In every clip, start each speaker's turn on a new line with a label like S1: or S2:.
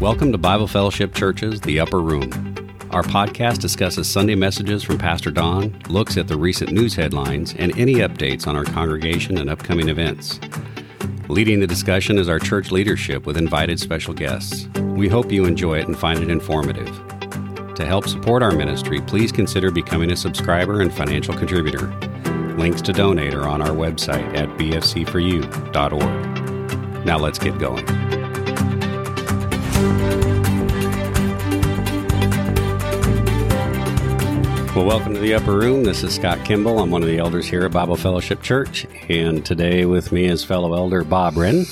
S1: Welcome to Bible Fellowship Church's The Upper Room. Our podcast discusses Sunday messages from Pastor Don, looks at the recent news headlines, and any updates on our congregation and upcoming events. Leading the discussion is our church leadership with invited special guests. We hope you enjoy it and find it informative. To help support our ministry, please consider becoming a subscriber and financial contributor. Links to donate are on our website at bfc4u.org. Now let's get going. Well, welcome to the Upper Room. This is Scott Kimball. I'm one of the elders here at Bible Fellowship Church. And today with me is fellow elder Bob Wren.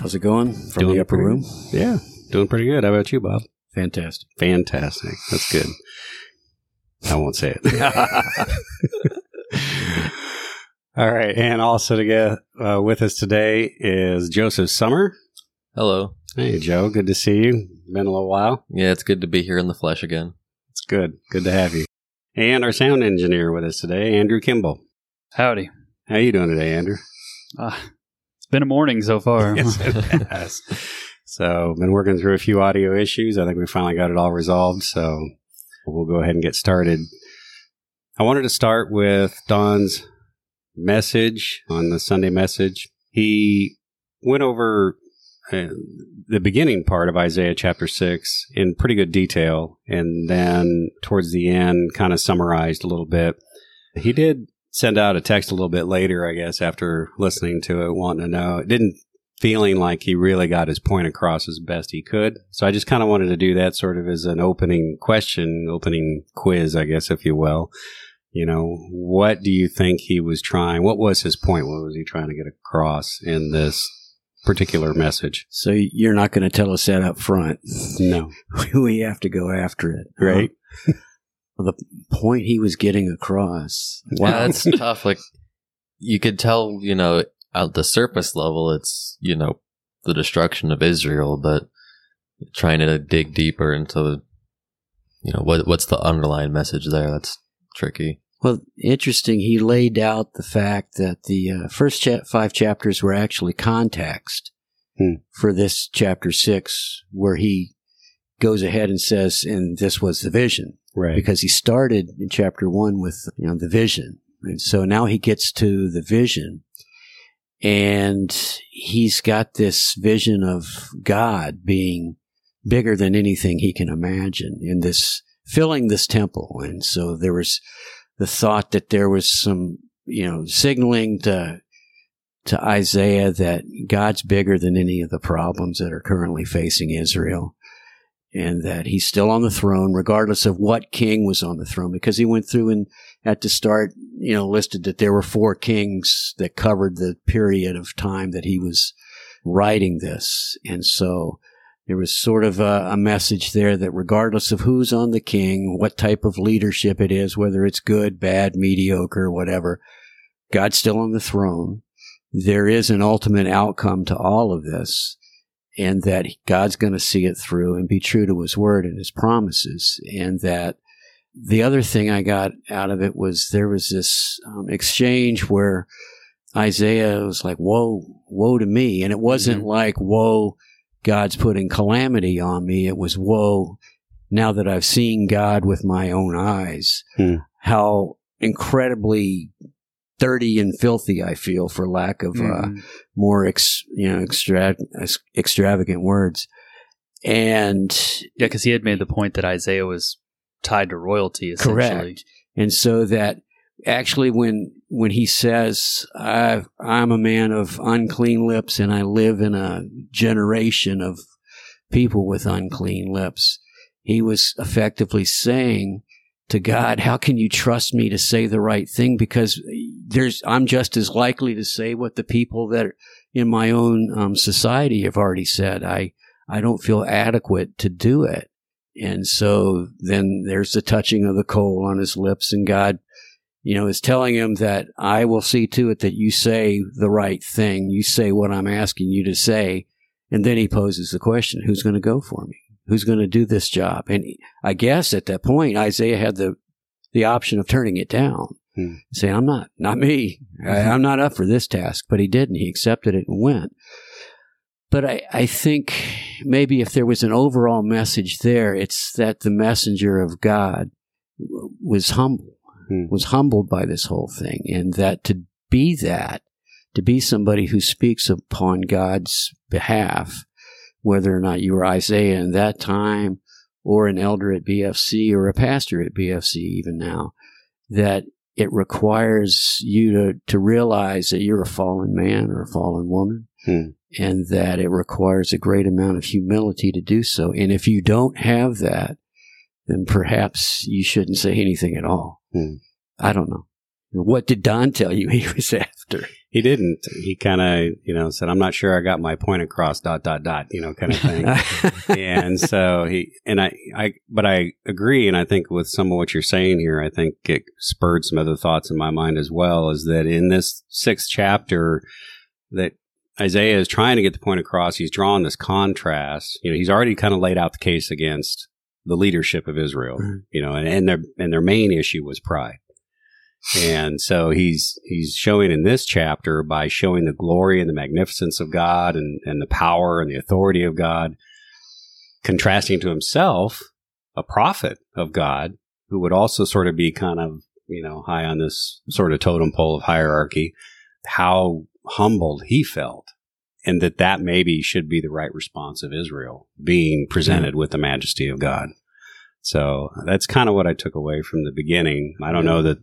S2: How's it going from
S1: Doing
S2: the upper
S1: pretty-
S2: room?
S1: Yeah, doing pretty good. How about you, Bob?
S2: Fantastic.
S1: Fantastic. That's good. I won't say it. All right. And also to get uh, with us today is Joseph Summer.
S3: Hello.
S1: Hey, Joe. Good to see you. Been a little while.
S3: Yeah, it's good to be here in the flesh again.
S1: It's good. Good to have you. And our sound engineer with us today, Andrew Kimball.
S4: Howdy.
S1: How you doing today, Andrew?
S4: Uh, it's been a morning so far.
S1: Yes, it has. So, been working through a few audio issues. I think we finally got it all resolved. So, we'll go ahead and get started. I wanted to start with Don's message on the Sunday message. He went over the beginning part of Isaiah chapter 6 in pretty good detail. And then towards the end, kind of summarized a little bit. He did send out a text a little bit later, I guess, after listening to it, wanting to know. It didn't feeling like he really got his point across as best he could. So I just kind of wanted to do that sort of as an opening question, opening quiz, I guess, if you will. You know, what do you think he was trying? What was his point? What was he trying to get across in this particular message?
S2: So you're not going to tell us that up front.
S1: No.
S2: we have to go after it,
S1: Right.
S2: The point he was getting across.
S3: Yeah, that's tough. Like you could tell, you know, at the surface level, it's you know the destruction of Israel, but trying to dig deeper into, you know, what what's the underlying message there? That's tricky.
S2: Well, interesting. He laid out the fact that the uh, first cha- five chapters were actually context
S1: Hmm.
S2: for this chapter six, where he goes ahead and says, and this was the vision.
S1: Right.
S2: because he started in chapter one with you know the vision and so now he gets to the vision and he's got this vision of god being bigger than anything he can imagine in this filling this temple and so there was the thought that there was some you know signaling to to Isaiah that God's bigger than any of the problems that are currently facing Israel and that he's still on the throne, regardless of what king was on the throne, because he went through and at the start, you know, listed that there were four kings that covered the period of time that he was writing this. And so there was sort of a, a message there that regardless of who's on the king, what type of leadership it is, whether it's good, bad, mediocre, whatever, God's still on the throne. There is an ultimate outcome to all of this and that God's going to see it through and be true to his word and his promises. And that the other thing I got out of it was there was this um, exchange where Isaiah was like, whoa, woe to me. And it wasn't
S1: Mhm.
S2: like, whoa, God's putting calamity on me. It was, whoa, now that I've seen God with my own eyes,
S1: Hmm.
S2: how incredibly dirty and filthy I feel for lack of, uh,
S4: Mhm.
S2: more ex, you know extra, ex- extravagant words and
S4: yeah, because he had made the point that Isaiah was tied to royalty, essentially.
S2: correct and so that actually when when he says I I'm a man of unclean lips and I live in a generation of people with unclean lips he was effectively saying to God, how can you trust me to say the right thing? Because there's, I'm just as likely to say what the people that in my own um, society have already said. I, I don't feel adequate to do it. And so then there's the touching of the coal on his lips and God, you know, is telling him that I will see to it that you say the right thing. You say what I'm asking you to say. And then he poses the question, who's going to go for me? Who's going to do this job? And I guess at that point, Isaiah had the, the option of turning it down.
S1: Hmm.
S2: Say, I'm not, not me. I, I'm not up for this task. But he didn't. He accepted it and went. But I, I think maybe if there was an overall message there, it's that the messenger of God was humble,
S1: Hmm.
S2: was humbled by this whole thing, and that to be that, to be somebody who speaks upon God's behalf, whether or not you were Isaiah in that time, or an elder at BFC, or a pastor at BFC, even now, that it requires you to, to realize that you're a fallen man or a fallen woman,
S1: Hmm.
S2: and that it requires a great amount of humility to do so. And if you don't have that, then perhaps you shouldn't say anything at all. I don't know. What did Don tell you he was after?
S1: He didn't. He kind of, you know, said, "I'm not sure I got my point across." Dot dot dot. You know, kind of thing. and so he and I, I, but I agree, and I think with some of what you're saying here, I think it spurred some other thoughts in my mind as well. Is that in this sixth chapter that Isaiah is trying to get the point across? He's drawing this contrast. You know, he's already kind of laid out the case against the leadership of Israel.
S2: Mhm.
S1: You know, and, and their and their main issue was pride. And so he's he's showing in this chapter by showing the glory and the magnificence of God and, and the power and the authority of God, contrasting to himself a prophet of God who would also sort of be kind of, you know, high on this sort of totem pole of hierarchy, how humbled he felt. And that that maybe should be the right response of Israel, being presented with the majesty of God. So that's kind of what I took away from the beginning. I don't know that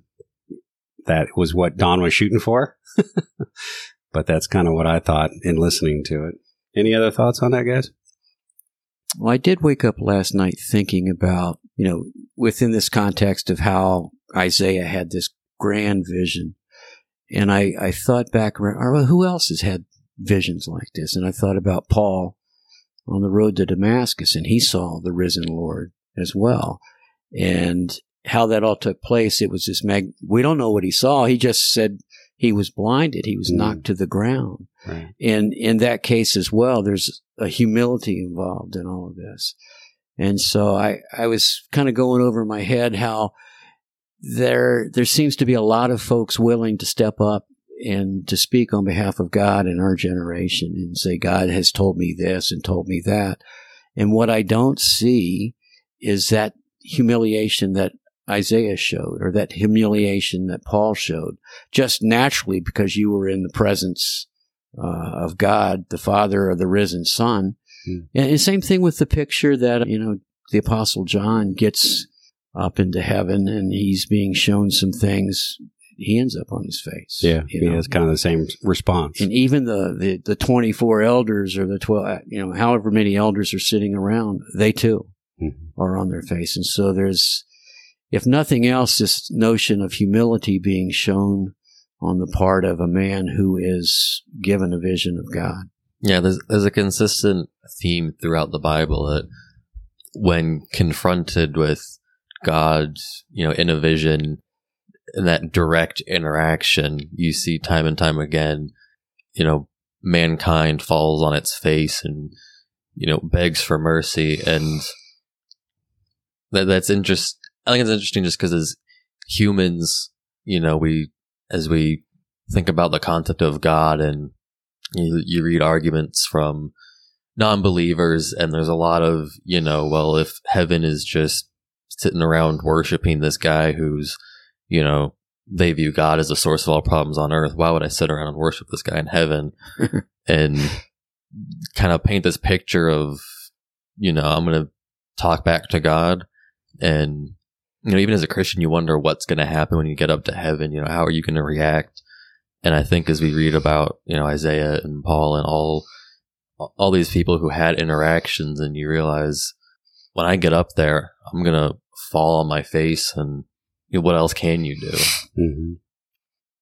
S1: that was what Don was shooting for, but that's kind of what I thought in listening to it. Any other thoughts on that, guys?
S2: Well, I did wake up last night thinking about, you know, within this context of how Isaiah had this grand vision. And I, I thought back, around, well, who else has had visions like this? And I thought about Paul on the road to Damascus, and he saw the risen Lord as well. And how that all took place, it was this mag. We don't know what he saw. He just said he was blinded. He was
S1: Mm.
S2: knocked to the ground.
S1: Right.
S2: And in that case as well, there's a humility involved in all of this. And so I, I was kind of going over my head how there, there seems to be a lot of folks willing to step up and to speak on behalf of God in our generation and say, God has told me this and told me that. And what I don't see is that humiliation that Isaiah showed or that humiliation that Paul showed just naturally because you were in the presence uh, of God, the Father of the risen Son.
S1: Hmm.
S2: And, and same thing with the picture that, you know, the Apostle John gets up into heaven and he's being shown some things. He ends up on his face.
S1: Yeah,
S2: you
S1: he
S2: know?
S1: has kind of the same response.
S2: And even the, the, the 24 elders or the 12, you know, however many elders are sitting around, they too
S1: Mhm.
S2: are on their face. And so there's, if nothing else, this notion of humility being shown on the part of a man who is given a vision of God.
S3: Yeah, there's there's a consistent theme throughout the Bible that when confronted with God, you know, in a vision, in that direct interaction, you see time and time again, you know, mankind falls on its face and you know begs for mercy, and that that's interest. I think it's interesting just because as humans, you know, we as we think about the concept of God and you, you read arguments from non-believers and there's a lot of you know well if heaven is just sitting around worshiping this guy who's you know they view god as the source of all problems on earth. Why would i sit around and worship this guy in heaven and kind of paint this picture of you know i'm gonna talk back to god? And you know even as a christian you wonder what's gonna happen when you get up to heaven. You know how are you gonna react? And I think as we read about, you know, Isaiah and Paul and all all these people who had interactions and you realize when I get up there, I'm going to fall on my face and what else can you do?
S1: hmm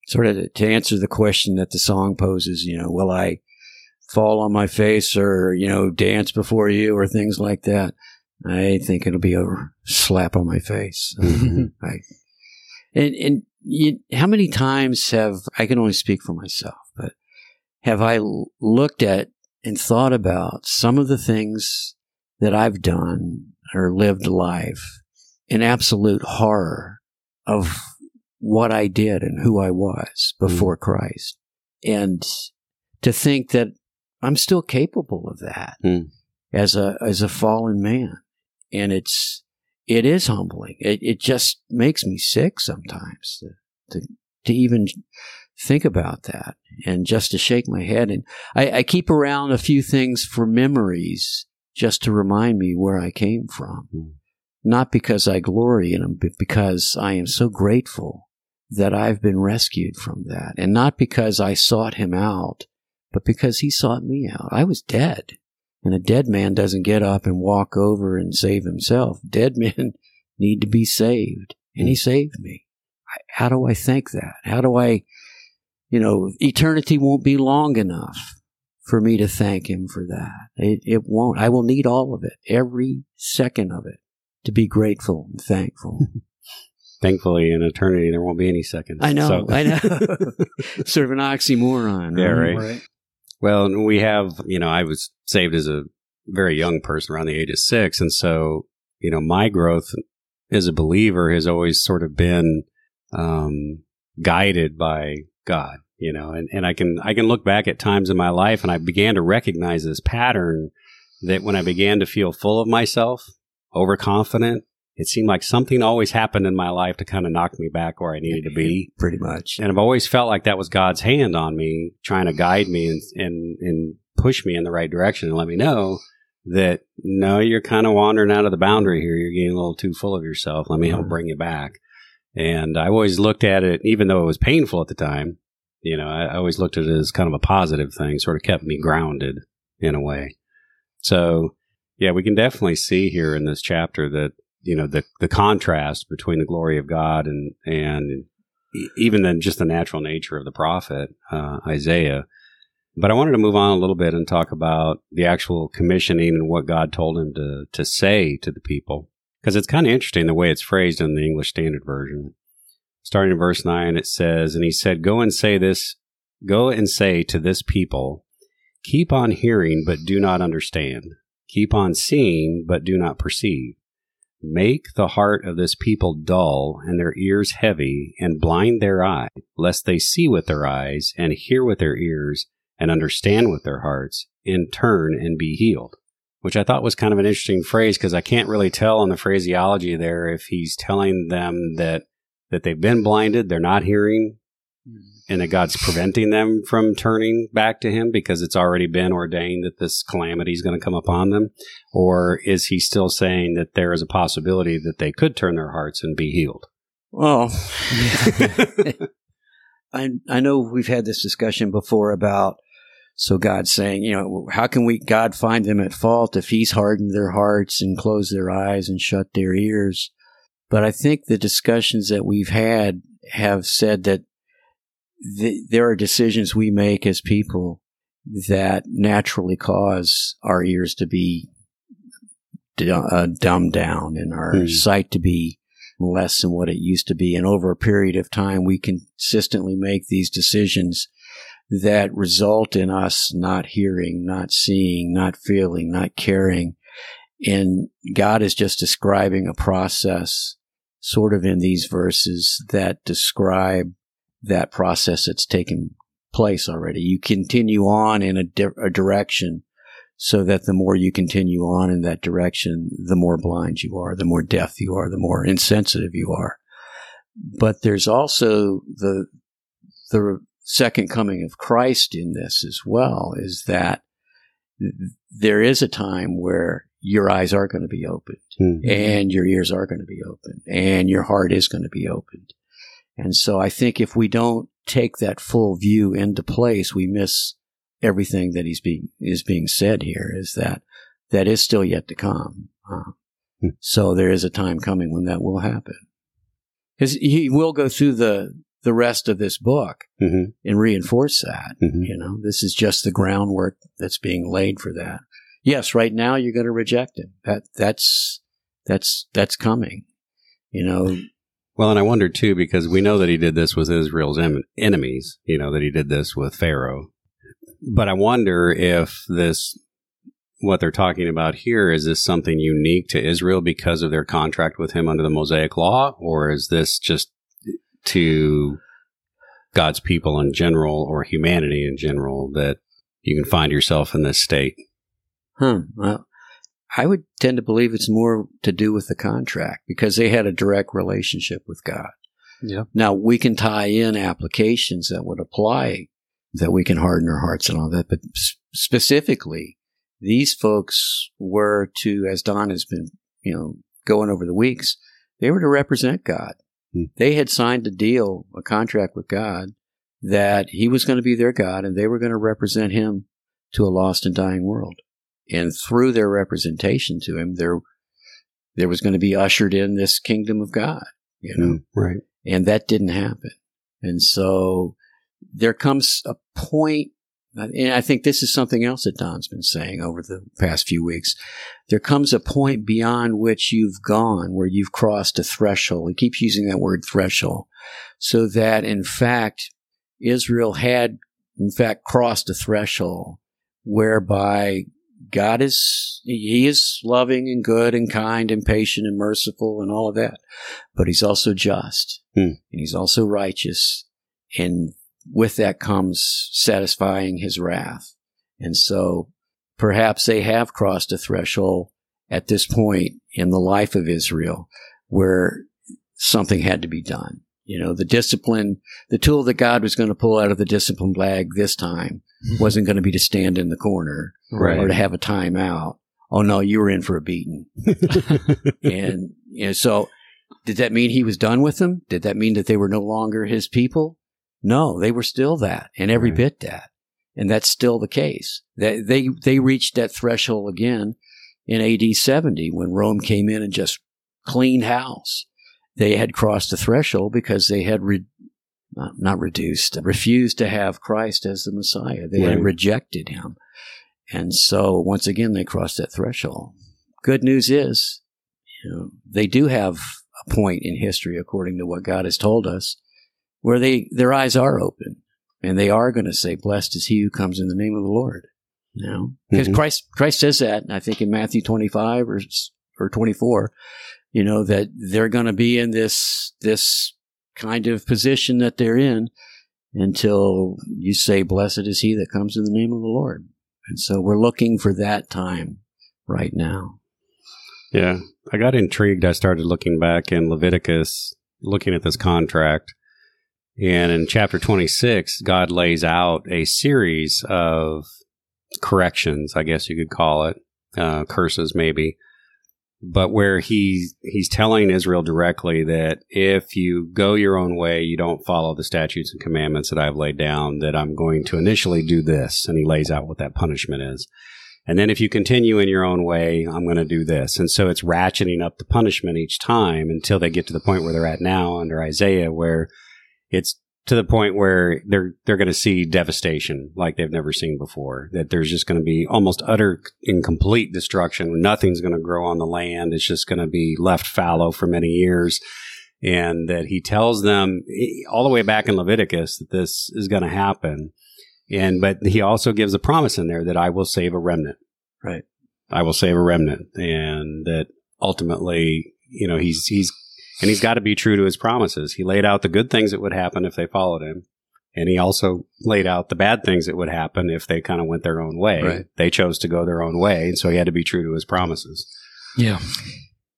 S2: Sort of to, to answer the question that the song poses, you know, will I fall on my face or, you know, dance before you or things like that? I think it'll be a slap on my face.
S1: Mhm.
S2: I, and and you, how many times have I can only speak for myself, but have I l- looked at and thought about some of the things that I've done or lived life in absolute horror of what I did and who I was before Christ, and to think that I'm still capable of that.
S1: Mm.
S2: as a as a fallen man, and it's it is humbling. It it just makes me sick sometimes to to, to even think about that and just to shake my head. And I, I keep around a few things for memories just to remind me where I came from.
S1: Mm.
S2: Not because I glory in them, but because I am so grateful that I've been rescued from that. And not because I sought him out, but because he sought me out. I was dead. And a dead man doesn't get up and walk over and save himself. Dead men need to be saved. And he saved me. How do I thank that? How do I, you know, eternity won't be long enough for me to thank him for that. It, it won't. I will need all of it, every second of it, to be grateful and thankful.
S1: Thankfully, in eternity, there won't be any seconds.
S2: I know,
S1: So-
S2: I know. sort of an oxymoron.
S1: Yeah,
S2: right?
S1: right. Well, we have, you know, I was saved as a very young person around the age of six. And so, you know, my growth as a believer has always sort of been um, guided by God, you know, and, and I can, I can look back at times in my life and I began to recognize this pattern that when I began to feel full of myself, overconfident, it seemed like something always happened in my life to kind of knock me back where I needed to be.
S2: Pretty much.
S1: And I've always felt like that was God's hand on me, trying to guide me and, and, and push me in the right direction and let me know that no, you're kind of wandering out of the boundary here. You're getting a little too full of yourself. Let me help uh-huh. bring you back. And I always looked at it, even though it was painful at the time, you know, I, I always looked at it as kind of a positive thing, sort of kept me grounded in a way. So, yeah, we can definitely see here in this chapter that, you know, the, the contrast between the glory of God and, and even then just the natural nature of the prophet, uh, Isaiah. But I wanted to move on a little bit and talk about the actual commissioning and what God told him to, to say to the people. Because it's kind of interesting the way it's phrased in the English Standard Version. Starting in verse 9, it says, And he said, Go and say this, go and say to this people, Keep on hearing, but do not understand. Keep on seeing, but do not perceive. Make the heart of this people dull and their ears heavy and blind their eye, lest they see with their eyes and hear with their ears and understand with their hearts and turn and be healed. Which I thought was kind of an interesting phrase because I can't really tell on the phraseology there if he's telling them that that they've been blinded, they're not hearing, and that God's preventing them from turning back to Him because it's already been ordained that this calamity is going to come upon them? Or is He still saying that there is a possibility that they could turn their hearts and be healed?
S2: Well, I I know we've had this discussion before about so God saying, you know, how can we God find them at fault if He's hardened their hearts and closed their eyes and shut their ears? But I think the discussions that we've had have said that th- there are decisions we make as people that naturally cause our ears to be d- uh, dumbed down and our
S1: Hmm.
S2: sight to be less than what it used to be. And over a period of time, we consistently make these decisions that result in us not hearing, not seeing, not feeling, not caring. And God is just describing a process sort of in these verses that describe that process that's taken place already. You continue on in a, di- a direction so that the more you continue on in that direction, the more blind you are, the more deaf you are, the more insensitive you are. But there's also the the second coming of Christ in this as well. Is that there is a time where your eyes are going to be opened mm-hmm. and your ears are going to be opened and your heart is going to be opened. And so I think if we don't take that full view into place, we miss everything that he's being is being said here. Is that that is still yet to come. Uh,
S1: Hmm.
S2: so there is a time coming when that will happen. He will go through the the rest of this book
S1: hmm
S2: and reinforce that.
S1: hmm
S2: You know, this is just the groundwork that's being laid for that. Yes, right now you're going to reject him. That that's that's that's coming. You know,
S1: Well, and I wonder too, because we know that he did this with Israel's em- enemies, you know, that he did this with Pharaoh. But I wonder if this, what they're talking about here, is this something unique to Israel because of their contract with him under the Mosaic Law? Or is this just to God's people in general or humanity in general that you can find yourself in this state?
S2: huh? Well, I would tend to believe it's more to do with the contract because they had a direct relationship with God.
S4: Yeah.
S2: Now we can tie in applications that would apply that we can harden our hearts and all that, but specifically, these folks were to, as Don has been, you know, going over the weeks, they were to represent God.
S1: Hmm.
S2: They had signed a deal, a contract with God that he was going to be their God and they were going to represent him to a lost and dying world. And through their representation to him, there, there was going to be ushered in this kingdom of God, you know,
S1: Mm, right.
S2: and that didn't happen. And so there comes a point, and I think this is something else that Don's been saying over the past few weeks. There comes a point beyond which you've gone where you've crossed a threshold. He keeps using that word threshold. So that in fact, Israel had in fact crossed a threshold whereby God is, He is loving and good and kind and patient and merciful and all of that. But He's also just
S1: Hmm.
S2: and He's also righteous. And with that comes satisfying His wrath. And so perhaps they have crossed a threshold at this point in the life of Israel where something had to be done. You know, the discipline, the tool that God was going to pull out of the discipline bag this time wasn't going to be to stand in the corner
S1: Right.
S2: or to have a timeout. Oh no, you were in for a beating. and you know, so did that mean he was done with them? Did that mean that they were no longer his people? No, they were still that and every
S1: Right.
S2: bit that. And that's still the case. That they, they reached that threshold again in AD 70 when Rome came in and just cleaned house. They had crossed the threshold because they had re- not, not reduced, refused to have Christ as the Messiah. They had rejected him. And so once again, they crossed that threshold. Good news is, you know, they do have a point in history, according to what God has told us, where they, their eyes are open and they are going to say, blessed is he who comes in the name of the Lord. You know, because
S1: Mhm.
S2: Christ, Christ says that, I think in Matthew 25 or, or 24, you know, that they're going to be in this, this kind of position that they're in until you say, blessed is he that comes in the name of the Lord. And so we're looking for that time right now.
S1: Yeah. I got intrigued. I started looking back in Leviticus, looking at this contract. And in chapter 26, God lays out a series of corrections, I guess you could call it, uh, curses maybe, but where he, he's telling Israel directly that if you go your own way, you don't follow the statutes and commandments that I've laid down, that I'm going to initially do this. And he lays out what that punishment is. And then if you continue in your own way, I'm going to do this. And so it's ratcheting up the punishment each time until they get to the point where they're at now under Isaiah, where it's to the point where they're they're going to see devastation like they've never seen before. That there's just going to be almost utter and complete destruction. Nothing's going to grow on the land. It's just going to be left fallow for many years. And that he tells them all the way back in Leviticus that this is going to happen. And but he also gives a promise in there that I will save a remnant.
S2: Right.
S1: I will save a remnant, and that ultimately, you know, he's he's and he's got to be true to his promises. He laid out the good things that would happen if they followed him, and he also laid out the bad things that would happen if they kind of went their own way.
S2: Right.
S1: They chose to go their own way, and so he had to be true to his promises.
S4: Yeah.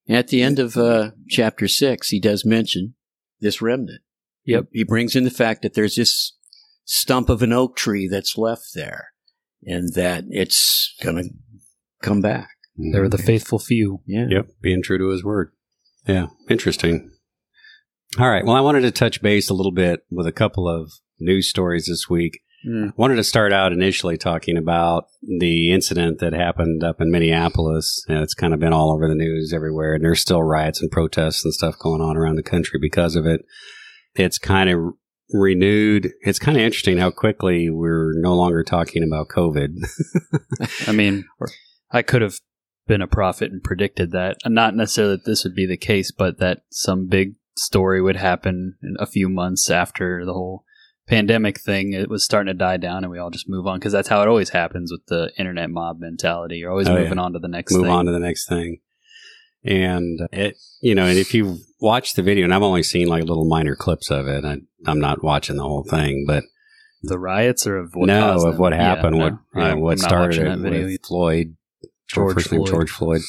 S2: At the end of uh, chapter six, he does mention this remnant.
S4: Yep.
S2: He brings in the fact that there's this stump of an oak tree that's left there and that it's going to come back.
S4: They're the faithful few.
S2: Yeah.
S1: Yep, being true to his word. Yeah, interesting. All right. Well, I wanted to touch base a little bit with a couple of news stories this week.
S4: Mm.
S1: wanted to start out initially talking about the incident that happened up in Minneapolis. And it's kind of been all over the news everywhere, and there's still riots and protests and stuff going on around the country because of it. It's kind of renewed. It's kind of interesting how quickly we're no longer talking about COVID.
S4: I mean, I could have been a prophet and predicted that. Not necessarily that this would be the case, but that some big story would happen in a few months after the whole pandemic thing. It was starting to die down, and we all just move on because that's how it always happens with the internet mob mentality. You're always
S1: Oh, yeah.
S4: moving on to the next
S1: move
S4: thing.
S1: on to the next thing. And it, you know, and if you watch the video, and I've only seen like little minor clips of it, I, I'm not watching the whole thing, but
S4: the riots or of what
S1: no, of what
S4: Yeah,
S1: happened,
S4: no,
S1: what you know,
S4: I'm
S1: what started it with Floyd
S4: George
S1: first name
S4: Floyd.
S1: George Floyd.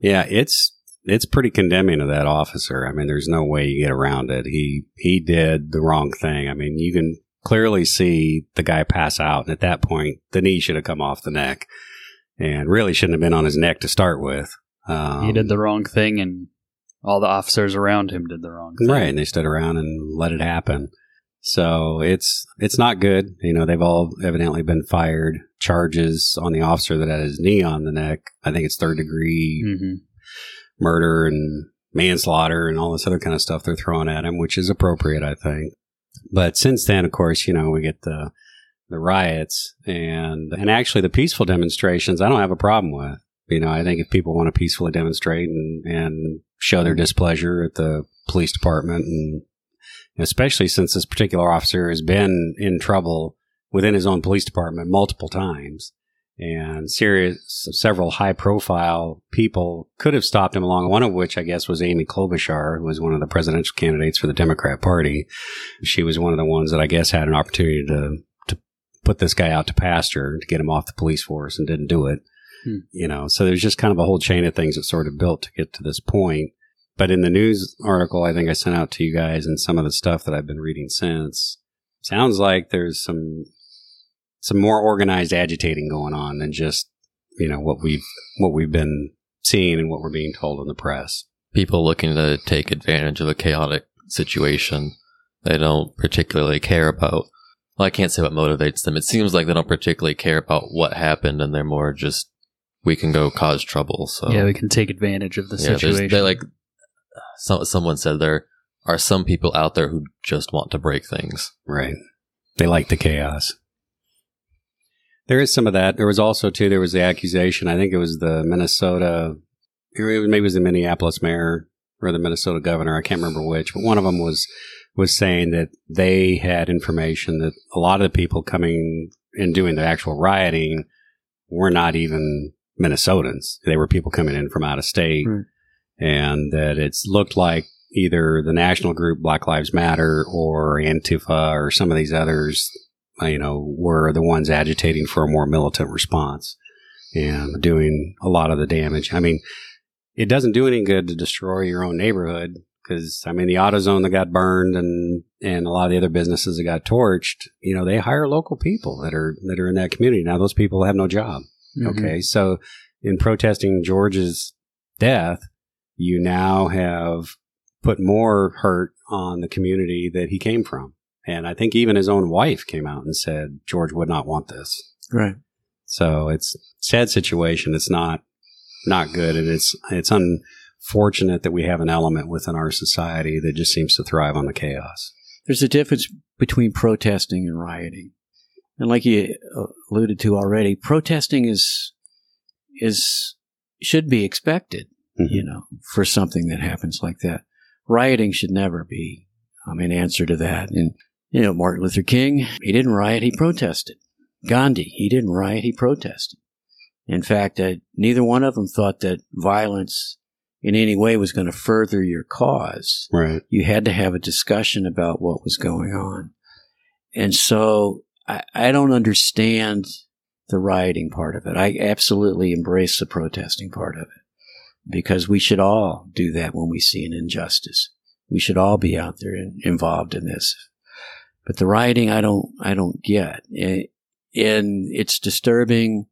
S1: Yeah, it's it's pretty condemning of that officer. I mean, there's no way you get around it. He he did the wrong thing. I mean, you can clearly see the guy pass out, and at that point, the knee should have come off the neck, and really shouldn't have been on his neck to start with. Um,
S4: he did the wrong thing, and all the officers around him did the wrong thing.
S1: right, and they stood around and let it happen. So it's it's not good. You know, they've all evidently been fired. Charges on the officer that had his knee on the neck. I think it's third degree
S4: hmm
S1: murder and manslaughter and all this other kind of stuff they're throwing at him, which is appropriate, I think. But since then, of course, you know, we get the the riots and and actually the peaceful demonstrations. I don't have a problem with. You know, I think if people want to peacefully demonstrate and and show their displeasure at the police department, and especially since this particular officer has been in trouble within his own police department multiple times, and serious several high profile people could have stopped him along one of which i guess was amy klobuchar who was one of the presidential candidates for the democrat party. She was one of the ones that i guess had an opportunity to to put this guy out to pasture to get him off the police force and didn't do it.
S4: Hmm.
S1: you know so there's just kind of a whole chain of things that sort of built to get to this point but in the news article i think i sent out to you guys and some of the stuff that i've been reading since sounds like there's some some more organized agitating going on than just you know what we've what we've been seeing and what we're being told in the press.
S3: People looking to take advantage of a chaotic situation they don't particularly care about. Well, I can't say what motivates them. It seems like they don't particularly care about what happened, and they're more just we can go cause trouble. So
S4: Yeah, we can take advantage of the
S3: Yeah,
S4: situation.
S3: They like some, someone said there are some people out there who just want to break things.
S1: Right. They like the chaos. There is some of that. There was also too. There was the accusation. I think it was the Minnesota, or it was- maybe it was the Minneapolis mayor or the Minnesota governor. I can't remember which, but one of them was was saying that they had information that a lot of the people coming and doing the actual rioting were not even Minnesotans. They were people coming in from out of state,
S2: Right.
S1: And that it's looked like either the national group Black Lives Matter or Antifa or some of these others, you know, were the ones agitating for a more militant response and doing a lot of the damage. I mean, it doesn't do any good to destroy your own neighborhood because I mean the AutoZone that got burned and and a lot of the other businesses that got torched, you know, they hire local people that are that are in that community. Now those people have no job.
S4: Mhm.
S1: Okay. So in protesting George's death, you now have put more hurt on the community that he came from. And I think even his own wife came out and said George would not want this.
S2: Right.
S1: So it's a sad situation. It's not not good and it's it's unfortunate that we have an element within our society that just seems to thrive on the chaos.
S2: There's a difference between protesting and rioting. And like you uh, alluded to already, protesting is is should be expected, you know, for something that happens like that. Rioting should never be um, an answer to that. And you know, Martin Luther King, he didn't riot, he protested. Gandhi, he didn't riot, he protested. In fact, uh, neither one of them thought that violence in any way was going to further your cause
S1: Right.
S2: you had to have a discussion about what was going on. And so I, I don't understand the rioting part of it. I absolutely embrace the protesting part of it because we should all do that when we see an injustice. We should all be out there and involved in this. But the rioting, I don't, I don't get. And and it's disturbing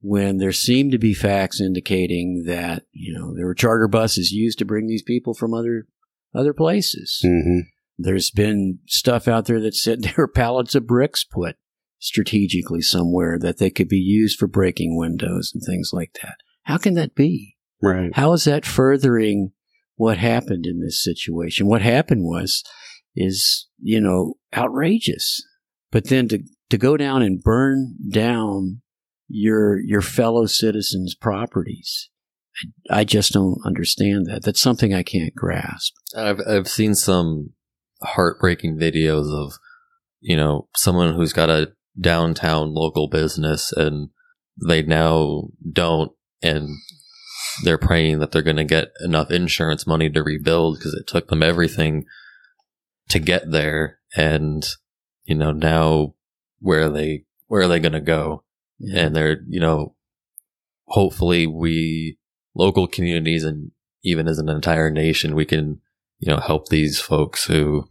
S2: when there seem to be facts indicating that, you know, there were charter buses used to bring these people from other other places.
S1: hmm
S2: There's been stuff out there that said there were pallets of bricks put strategically somewhere that they could be used for breaking windows and things like that. How can that be?
S1: Right.
S2: How is that furthering what happened in this situation? What happened was, is, you know, outrageous. But then to, to go down and burn down your, your fellow citizens' properties, I, I just don't understand that. That's something I can't grasp.
S3: I've I've seen some heartbreaking videos of you know someone who's got a downtown local business and they now don't and they're praying that they're going to get enough insurance money to rebuild because it took them everything to get there. And you know now where are they where are they going to go and they're you know hopefully we local communities and even as an entire nation, we can, you know, help these folks who,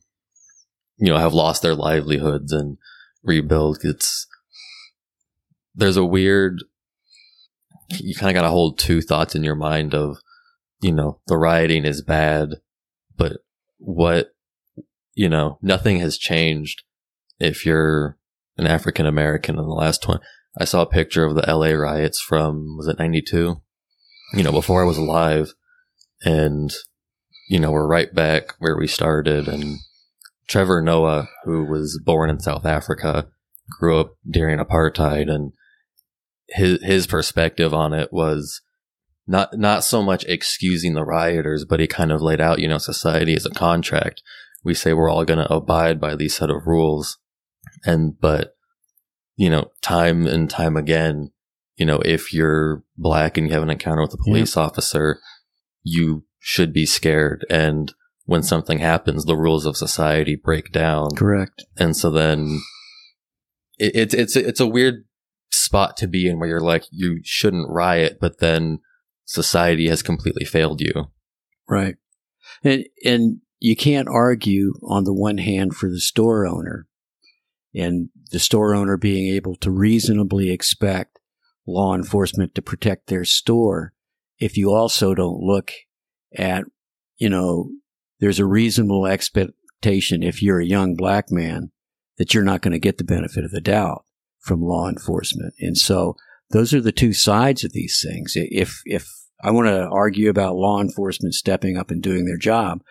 S3: you know, have lost their livelihoods and rebuild. It's, there's a weird, you kind of got to hold two thoughts in your mind of, you know, the rioting is bad, but what, you know, nothing has changed if you're an African American in the last 20. I saw a picture of the LA riots from, was it 92? You know, before I was alive. And, you know, we're right back where we started. And Trevor Noah, who was born in South Africa, grew up during apartheid and his, his perspective on it was not, not so much excusing the rioters, but he kind of laid out, you know, society is a contract. We say we're all going to abide by these set of rules. And, but, you know, time and time again, you know, if you're black and you have an encounter with a police officer, you should be scared. And when something happens, the rules of society break down.
S2: Correct.
S3: And so then it, it's, it's, it's a weird spot to be in where you're like, you shouldn't riot, but then society has completely failed you.
S2: Right. And, and you can't argue on the one hand for the store owner and the store owner being able to reasonably expect law enforcement to protect their store if you also don't look at, you know, there's a reasonable expectation if you're a young black man that you're not going to get the benefit of the doubt from law enforcement. And so those are the two sides of these things. If, if I want to argue about law enforcement stepping up and doing their job,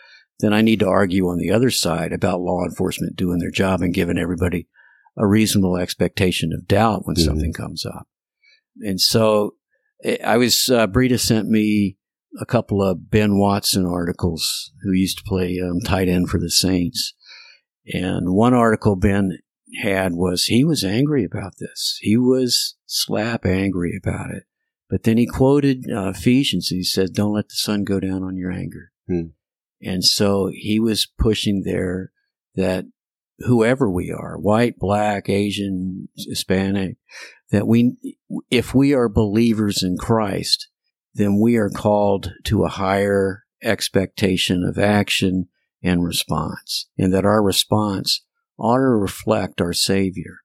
S2: then I need to argue on the other side about law enforcement doing their job and giving everybody a reasonable expectation of doubt when
S1: Mhm.
S2: something comes up. And so eh, I was, uh, Brita sent me a couple of Ben Watson articles who used to play um, tight end for the Saints. And one article Ben had was he was angry about this. He was slap angry about it. But then he quoted uh, Ephesians. He said, Don't let the sun go down on your anger.
S1: Hmm.
S2: And so he was pushing there that whoever we are, white, black, Asian, Hispanic, that we, if we are believers in Christ, then we are called to a higher expectation of action and response, and that our response to reflect our Savior.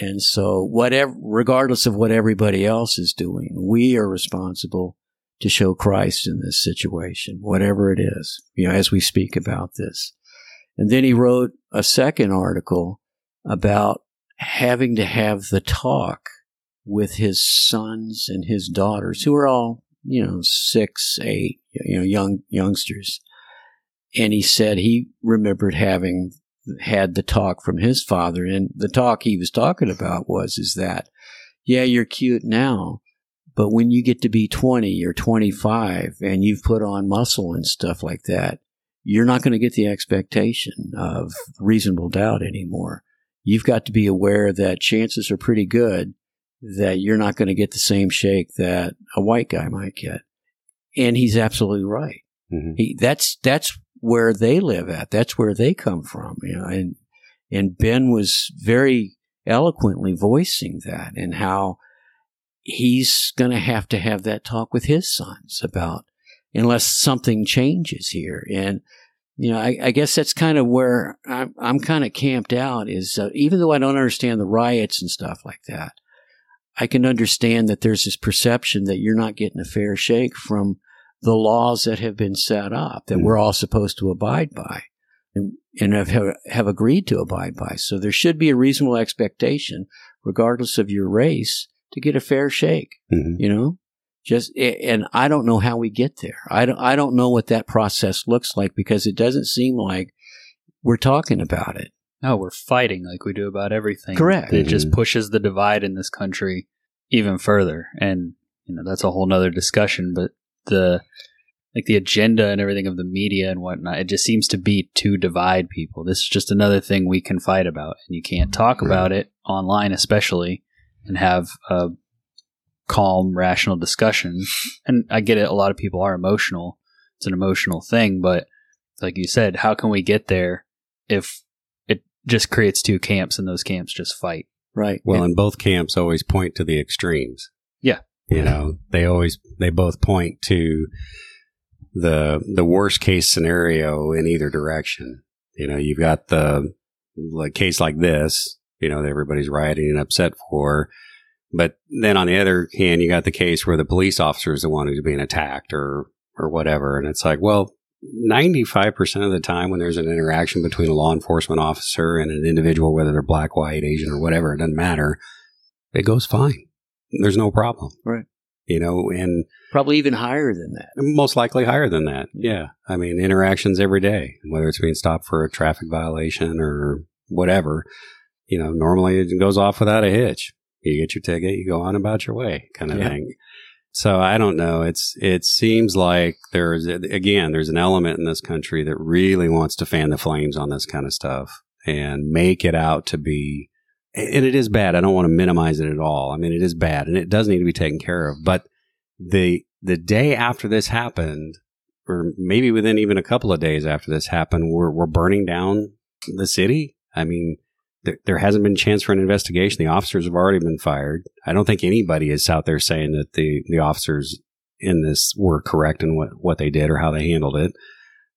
S2: And so, whatever, regardless of what everybody else is doing, we are responsible to show Christ in this situation, whatever it is, you know, as we speak about this. And then he wrote a second article about having to have the talk with his sons and his daughters, who are all, you know, six, eight, you know, young youngsters. And he said he remembered having had the talk from his father. And the talk he was talking about was, is that, yeah, you're cute now, but when you get to be 20 or 25 and you've put on muscle and stuff like that, you're not going to get the expectation of reasonable doubt anymore. You've got to be aware that chances are pretty good that you're not going to get the same shake that a white guy might get. And he's absolutely right.
S1: Mhm.
S2: He, that's that's where they live at. That's where they come from. You know, and and Ben was very eloquently voicing that and how he's going to have to have that talk with his sons about unless something changes here. And you know, I, I guess that's kind of where I'm, I'm kind of camped out. Is uh, even though I don't understand the riots and stuff like that, I can understand that there's this perception that you're not getting a fair shake from the laws that have been set up that we're all supposed to abide by and, and have, have agreed to abide by. So there should be a reasonable expectation, regardless of your race, to get a fair shake.
S1: Mhm.
S2: You know, just and I don't know how we get there. I don't. I don't know what that process looks like because it doesn't seem like we're talking about it.
S4: No, we're fighting like we do about everything.
S2: Correct.
S4: It just
S1: Mhm.
S4: pushes the divide in this country even further. And, you know, that's a whole nother discussion, but the, like the agenda and everything of the media and whatnot, it just seems to be to divide people. This is just another thing we can fight about. And you can't talk about it online, especially, and have a calm, rational discussion. And I get it. A lot of people are emotional. It's an emotional thing, but like you said, how can we get there if it just creates two camps and those camps just fight?
S2: Right.
S1: Well, and both camps always point to the extremes. You know, they always they both point to the the worst case scenario in either direction. You know, you've got the like case like this, you know, that everybody's rioting and upset for. But then on the other hand, you got the case where the police officer is the one who's being attacked or or whatever. And it's like, well, 95% of the time when there's an interaction between a law enforcement officer and an individual, whether they're black, white, Asian, or whatever, it doesn't matter. It goes fine. There's no problem.
S2: Right.
S1: You know, and
S2: Probably even higher than that.
S1: most likely higher than that. Yeah. I mean, interactions every day, whether it's being stopped for a traffic violation or whatever, you know, normally it goes off without a hitch. You get your ticket, you go on about your way kind of
S2: Yeah.
S1: thing. So I don't know. It's, it seems like there's, again, there's an element in this country that really wants to fan the flames on this kind of stuff and make it out to be, and it is bad. I don't want to minimize it at all. I mean, it is bad and it does need to be taken care of. But the, the day after this happened, or maybe within even a couple of days after this happened, we're, we're burning down the city. I mean, there, there hasn't been a chance for an investigation. The officers have already been fired. I don't think anybody is out there saying that the, the officers in this were correct in what, what they did or how they handled it.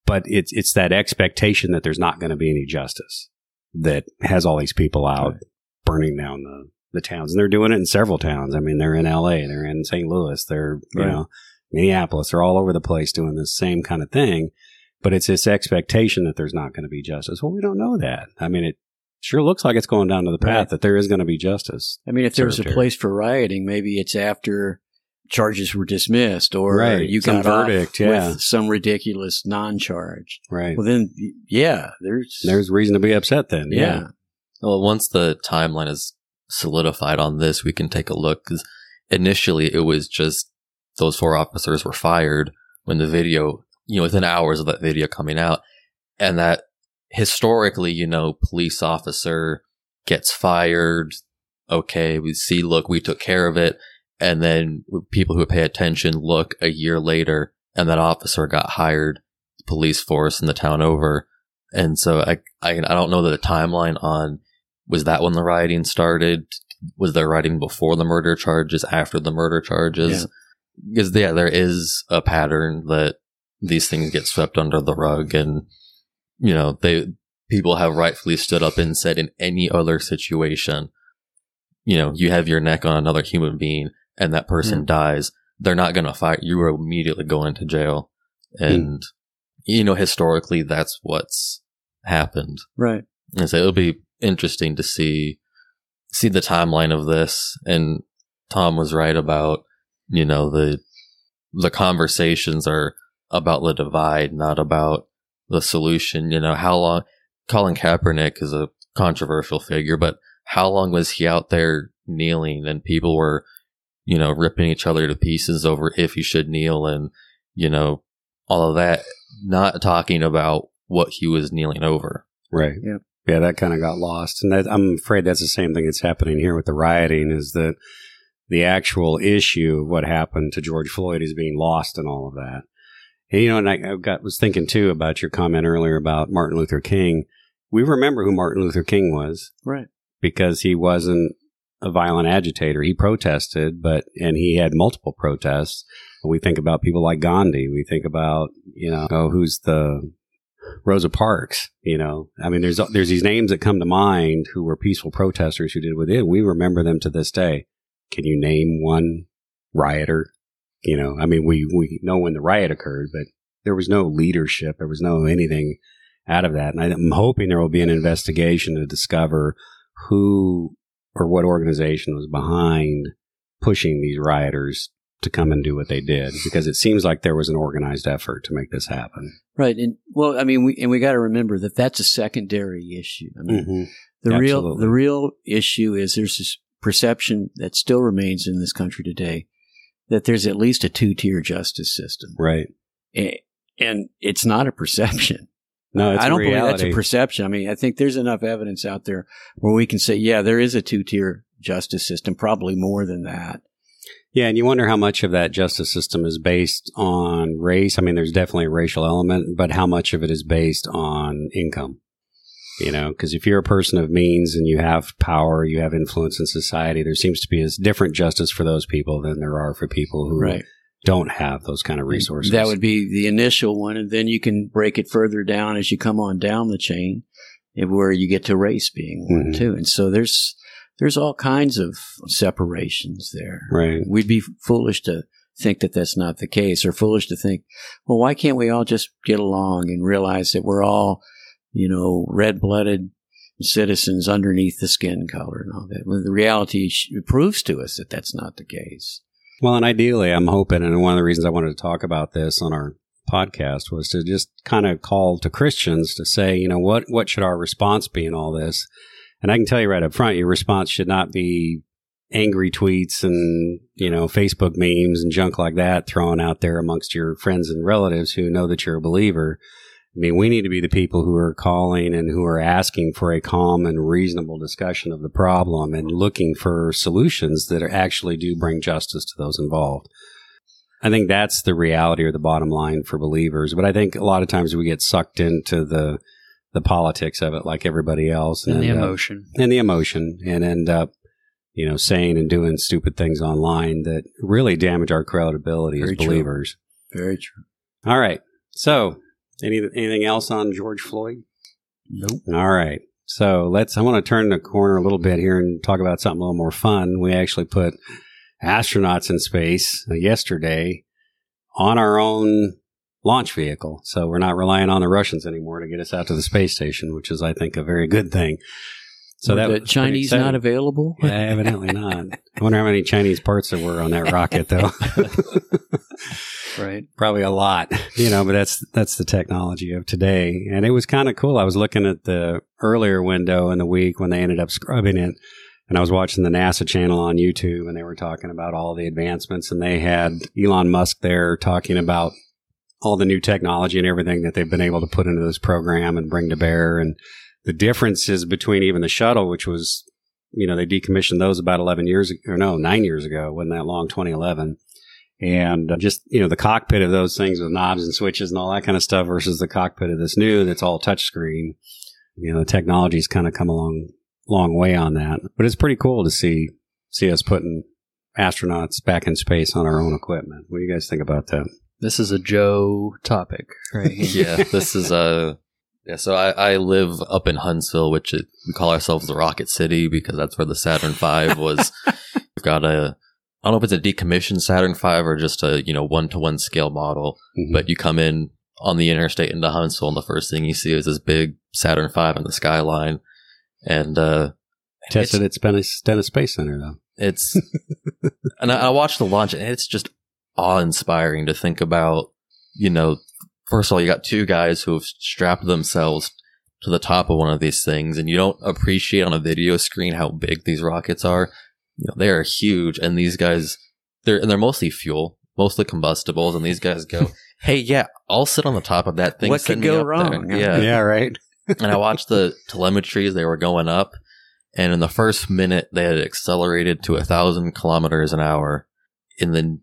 S1: But it's, it's that expectation that there's not going to be any justice that has all these people out burning down the, the towns. And they're doing it in several towns. I mean, they're in LA, they're in St. Louis, they're, you
S2: Right.
S1: know, Minneapolis, they're all over the place doing the same kind of thing. But it's this expectation that there's not going to be justice. Well, we don't know that. I mean, it sure looks like it's going down to the path
S2: Right.
S1: that there is going to be justice.
S2: I mean, if there was a place for rioting, maybe it's after charges were dismissed or
S1: Right.
S2: you got off
S1: verdict, yeah.
S2: with some ridiculous non-charge.
S1: Right.
S2: Well, then, yeah, there's
S1: There's reason to be upset then.
S2: yeah,
S1: Yeah.
S3: Well, once the timeline is solidified on this, we can take a look. Because initially, it was just those four officers were fired when the video, you know, within hours of that video coming out, and that historically, you know, police officer gets fired. Okay, we see, look, we took care of it, and then people who pay attention look a year later, and that officer got hired, police force in the town over. And so I, I, I don't know the timeline on was that when the rioting started? Was there rioting before the murder charges, after the murder charges? Because yeah, there is a pattern that these things get swept under the rug, and you know they people have rightfully stood up and said in any other situation, you know, you have your neck on another human being, and that person
S2: Yeah.
S3: dies, they're not going to fight. You are immediately going to jail, hmm. and you know historically that's what's happened.
S2: right.
S3: And so it'll be interesting to see see the timeline of this. And Tom was right about you know the the conversations are about the divide, not about the solution. You know how long Colin Kaepernick is a controversial figure, but how long was he out there kneeling and people were you know ripping each other to pieces over if he should kneel and you know all of that, not talking about what he was kneeling over.
S1: Right.
S2: Yeah.
S1: Yeah, that kind of got lost. And that, I'm afraid that's the same thing that's happening here with the rioting is that the actual issue of what happened to George Floyd is being lost in all of that. And, you know, and I, I got, was thinking too about your comment earlier about Martin Luther King. We remember who Martin Luther King was
S2: Right.
S1: because he wasn't a violent agitator. He protested, but, and he had multiple protests. We think about people like Gandhi. We think about, you know, oh, who's the Rosa Parks, you know, I mean, there's, there's these names that come to mind who were peaceful protesters who did with it. We remember them to this day. Can you name one rioter? You know, I mean, we, we know when the riot occurred, but there was no leadership. There was no anything out of that. And I'm hoping there will be an investigation to discover who or what organization was behind pushing these rioters to come and do what they did because it seems like there was an organized effort to make this happen.
S2: Right. And well, I mean, we, and we got to remember that that's a secondary issue. I mean,
S1: Mm-hmm.
S2: the real, the real issue is there's this perception that still remains in this country today that there's at least a two tier justice system.
S1: Right.
S2: A- And it's not a perception.
S1: No, it's
S2: I
S1: a
S2: don't believe that's a perception. I mean, I think there's enough evidence out there where we can say, yeah, there is a two tier justice system, probably more than that.
S1: Yeah, and you wonder how much of that justice system is based on race. I mean, there's definitely a racial element, but how much of it is based on income? You know, because if you're a person of means and you have power, you have influence in society, there seems to be a different justice for those people than there are for people who
S2: Right.
S1: don't have those kind of resources.
S2: That would be the initial one, and then you can break it further down as you come on down the chain, where you get to race being one
S1: Mhm.
S2: too. And so there's there's all kinds of separations there.
S1: right.
S2: We'd be foolish to think that that's not the case, or foolish to think, well, why can't we all just get along and realize that we're all, you know, red blooded citizens underneath the skin color and all that? Well, the reality proves to us that that's not the case.
S1: Well, and ideally, I'm hoping, and one of the reasons I wanted to talk about this on our podcast was to just kind of call to Christians to say, you know, what what should our response be in all this? And I can tell you right up front, your response should not be angry tweets and you know Facebook memes and junk like that thrown out there amongst your friends and relatives who know that you're a believer. I mean, we need to be the people who are calling and who are asking for a calm and reasonable discussion of the problem and looking for solutions that actually do bring justice to those involved. I think that's the reality or the bottom line for believers. But I think a lot of times we get sucked into the the politics of it, like everybody else,
S4: and the
S1: end up-
S4: emotion.
S1: and the emotion, and end up, you know, saying and doing stupid things online that really damage our credibility
S2: Very
S1: as
S2: true.
S1: believers.
S2: Very true.
S1: All right. So, any anything else on George Floyd?
S2: Nope.
S1: All right. So let's. I want to turn the corner a little bit here and talk about something a little more fun. We actually put astronauts in space uh, yesterday on our own launch vehicle. So we're not relying on the Russians anymore to get us out to the space station, which is, I think, a very good thing. So
S2: Were
S1: that
S2: the Chinese not available.
S1: Yeah, evidently not. I wonder how many Chinese parts there were on that rocket, though.
S4: Right.
S1: Probably a lot, you know. But that's that's the technology of today, and it was kind of cool. I was looking at the earlier window in the week when they ended up scrubbing it, and I was watching the NASA channel on YouTube, and they were talking about all the advancements, and they had Elon Musk there talking about all the new technology and everything that they've been able to put into this program and bring to bear, and the differences between even the shuttle, which was, you know, they decommissioned those about 11 years or no, nine years ago, wasn't that long, 2011. And uh, just, you know, the cockpit of those things with knobs and switches and all that kind of stuff versus the cockpit of this new that's all touchscreen. You know, the technology's kind of come a long, long way on that. But it's pretty cool to see, see us putting astronauts back in space on our own equipment. What do you guys think about that?
S4: This is a Joe topic, right?
S3: yeah, this is uh yeah. So I, I live up in Huntsville, which it, we call ourselves the Rocket City because that's where the Saturn V was. We've got a I don't know if it's a decommissioned Saturn V or just a you know one to one scale model,
S1: Mhm.
S3: but you come in on the interstate into Huntsville, and the first thing you see is this big Saturn V in the skyline, and uh,
S1: tested at Stennis, Stennis Space Center though.
S3: it's and I, I watched the launch, and it's just awe inspiring to think about. You know, first of all, you got two guys who have strapped themselves to the top of one of these things, and you don't appreciate on a video screen how big these rockets are. You know, they are huge, and these guys, they're and they're mostly fuel, mostly combustibles, and these guys go, "Hey, yeah, I'll sit on the top of that thing.
S2: What
S3: send
S2: could go wrong?
S3: there."
S2: Yeah.
S3: yeah,
S1: right.
S3: and I watched the telemetry as they were going up, and in the first minute they had accelerated to a thousand kilometers an hour. In the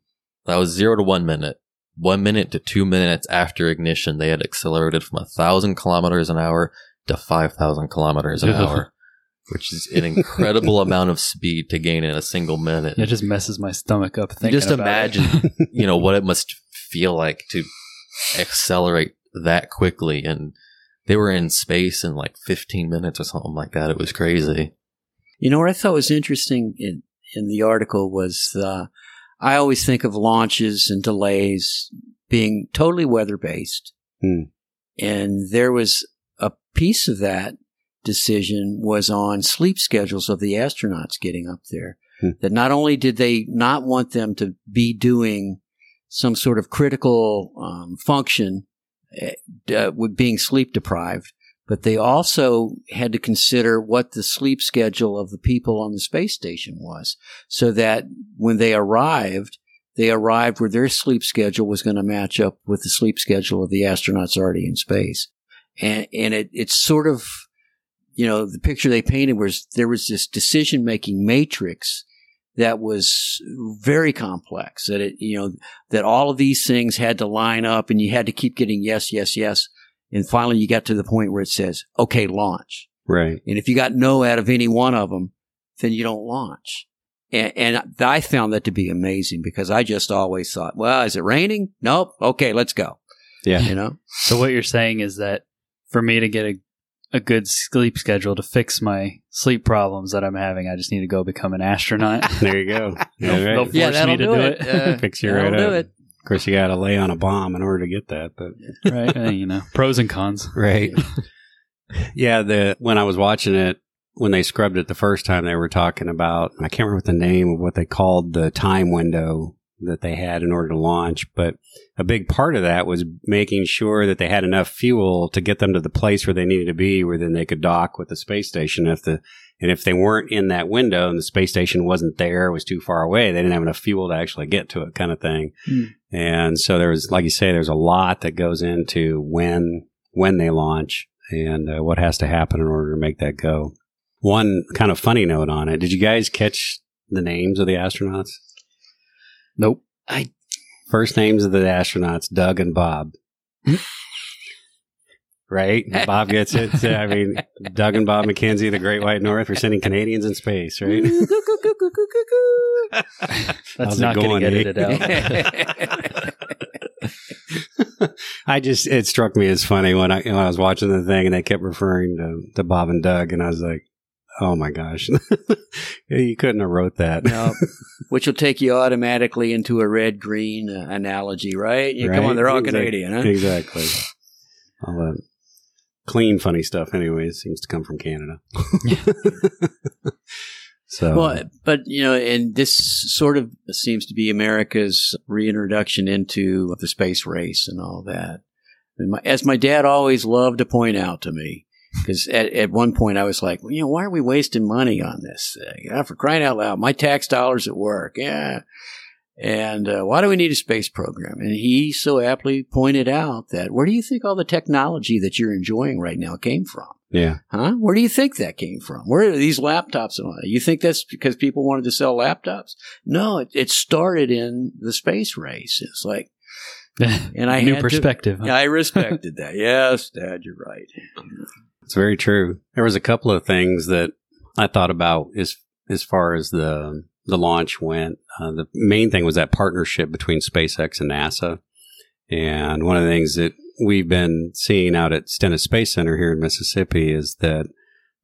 S3: that was zero to one minute. One minute to two minutes after ignition, they had accelerated from a thousand kilometers an hour to five thousand kilometers an hour, which is an incredible amount of speed to gain in a single minute.
S4: It just messes my stomach up. Thinking
S3: Just
S4: about
S3: imagine,
S4: it.
S3: you know, what it must feel like to accelerate that quickly. And they were in space in like 15 minutes or something like that. It was crazy.
S2: You know what I thought was interesting in, in the article was uh, I always think of launches and delays being totally weather based.
S1: Hmm.
S2: And there was a piece of that decision was on sleep schedules of the astronauts getting up there.
S1: Hmm.
S2: That not only did they not want them to be doing some sort of critical um, function eh, uh, with being sleep deprived, but they also had to consider what the sleep schedule of the people on the space station was so that when they arrived, they arrived where their sleep schedule was going to match up with the sleep schedule of the astronauts already in space. And, and it, it's sort of, you know, the picture they painted was there was this decision making matrix that was very complex that it, you know, that all of these things had to line up and you had to keep getting yes, yes, yes And finally, you got to the point where it says, okay, launch.
S1: Right.
S2: And if you got no out of any one of them, then you don't launch. And, and I found that to be amazing because I just always thought, well, is it raining? Nope. Okay, let's go.
S1: Yeah.
S2: You know?
S4: So what you're saying is that for me to get a a good sleep schedule to fix my sleep problems that I'm having, I just need to go become an astronaut.
S1: There you go.
S4: They'll-
S1: Yeah,
S4: they'll
S1: right.
S4: force me to do it.
S2: Uh,
S1: Fix you right
S2: do
S1: up.
S2: it.
S1: Of course, you got to lay on a bomb in order to get that, but
S4: right? You know, pros and cons.
S1: right. yeah, the when I was watching it, when they scrubbed it the first time, they were talking about I can't remember what the name of what they called the time window that they had in order to launch, but a big part of that was making sure that they had enough fuel to get them to the place where they needed to be, where then they could dock with the space station. If the and if they weren't in that window and the space station wasn't there, was too far away, they didn't have enough fuel to actually get to it, kind of thing.
S4: Hmm.
S1: And so there was, like you say, there's a lot that goes into when when they launch and uh, what has to happen in order to make that go. One kind of funny note on it: Did you guys catch the names of the astronauts?
S4: Nope.
S1: I First names of the astronauts: Doug and Bob. Right? Bob gets it. I mean, Doug and Bob McKenzie, the Great White North, are sending Canadians in space, right?
S4: That's
S1: it
S4: not going
S1: going,
S4: to
S1: eh?
S4: get edited out.
S1: I just it struck me as funny when I when I was watching the thing and they kept referring to, to Bob and Doug and I was like, oh my gosh, you couldn't have wrote that.
S2: no, which will take you automatically into a red green uh, analogy, right? You come on, they're all
S1: Exactly.
S2: Canadian, huh?
S1: Exactly. All that clean, funny stuff, anyways, seems to come from Canada. so
S2: Well, but you know, and this sort of seems to be America's reintroduction into the space race and all that. And my, as my dad always loved to point out to me, because at, at one point I was like, well, you know, why are we wasting money on this thing? Yeah, for crying out loud, my tax dollars at work, yeah. And uh, why do we need a space program? And he so aptly pointed out that where do you think all the technology that you're enjoying right now came from?
S1: yeah,
S2: Huh? Where do you think that came from? Where are these laptops and all that? You think that's because people wanted to sell laptops? No, it, it started in the space race. It's like, and I
S4: New
S2: had to-
S4: perspective. huh?
S2: I respected that. Yes, Dad, you're right.
S1: it's very true. There was a couple of things that I thought about as as far as the the launch went. Uh, the main thing was that partnership between SpaceX and NASA. And one of the things that we've been seeing out at Stennis Space Center here in Mississippi is that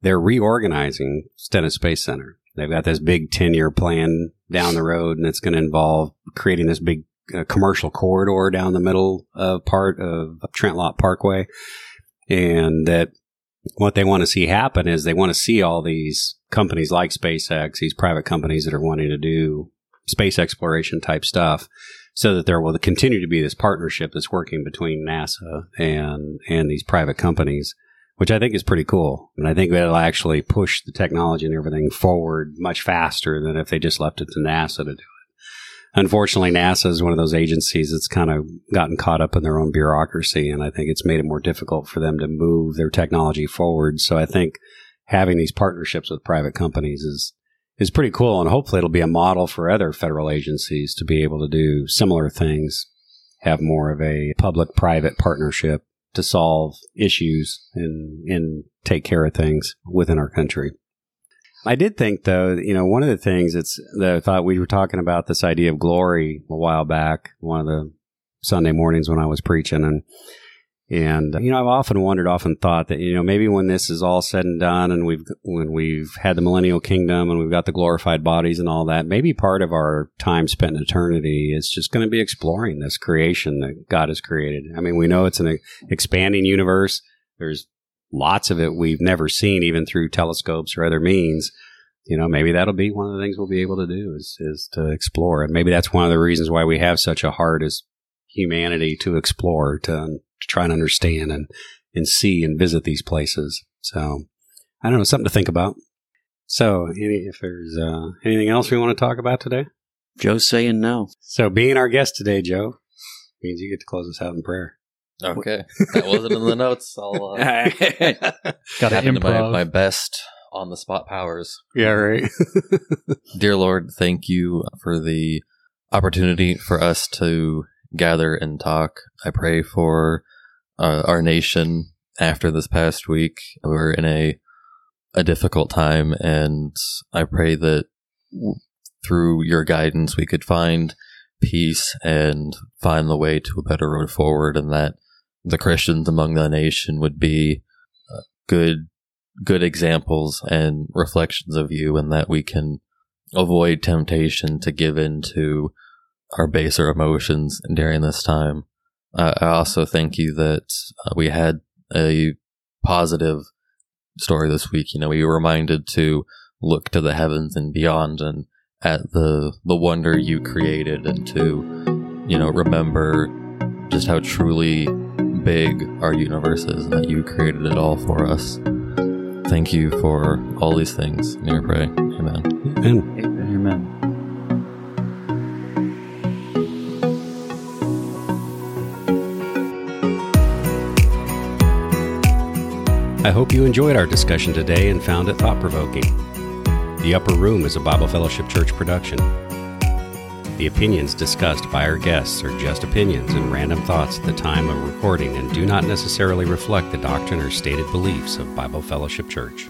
S1: they're reorganizing Stennis Space Center. They've got this big 10 year plan down the road, and it's going to involve creating this big uh, commercial corridor down the middle of part of Trent Lott Parkway. And that what they want to see happen is they want to see all these companies like SpaceX, these private companies that are wanting to do space exploration type stuff, so that there will continue to be this partnership that's working between NASA and and these private companies, which I think is pretty cool. And I think that'll actually push the technology and everything forward much faster than if they just left it to NASA to do. Unfortunately, NASA is one of those agencies that's kind of gotten caught up in their own bureaucracy, and I think it's made it more difficult for them to move their technology forward. So I think having these partnerships with private companies is is pretty cool, and hopefully it'll be a model for other federal agencies to be able to do similar things, have more of a public-private partnership to solve issues and and take care of things within our country. I did think, though, you know, one of the things that's that I thought we were talking about this idea of glory a while back, one of the Sunday mornings when I was preaching, and and you know, I've often wondered, often thought that you know maybe when this is all said and done, and we've when we've had the millennial kingdom and we've got the glorified bodies and all that, maybe part of our time spent in eternity is just going to be exploring this creation that God has created. I mean, we know it's an expanding universe. There's lots of it we've never seen, even through telescopes or other means. You know, maybe that'll be one of the things we'll be able to do is is to explore, and maybe that's one of the reasons why we have such a heart as humanity to explore, to, to try and understand and and see and visit these places. So, I don't know, something to think about. So, any, if there's uh, anything else we want to talk about today,
S2: Joe's saying no.
S1: so being our guest today, Joe, means you get to close us out in prayer.
S3: Okay, that wasn't in the notes. I'll uh,
S4: Got to
S3: tap into my,
S4: improv.
S3: my best on the spot powers.
S1: Yeah, right.
S3: Dear Lord, thank you for the opportunity for us to gather and talk. I pray for uh, our nation after this past week. We're in a a difficult time, and I pray that w- through your guidance, we could find peace and find the way to a better road forward, and that the Christians among the nation would be uh, good good examples and reflections of you, and that we can avoid temptation to give in to our baser emotions during this time. I also thank you that uh, we had a positive story this week. You know, we were reminded to look to the heavens and beyond and at the the wonder you created and to you know remember just how truly big our universe is and that you created it all for us. Thank you for all these things. In your pray. Amen.
S1: Amen.
S4: Amen.
S1: I hope you enjoyed our discussion today and found it thought provoking. The Upper Room is a Bible Fellowship Church production. The opinions discussed by our guests are just opinions and random thoughts at the time of recording and do not necessarily reflect the doctrine or stated beliefs of Bible Fellowship Church.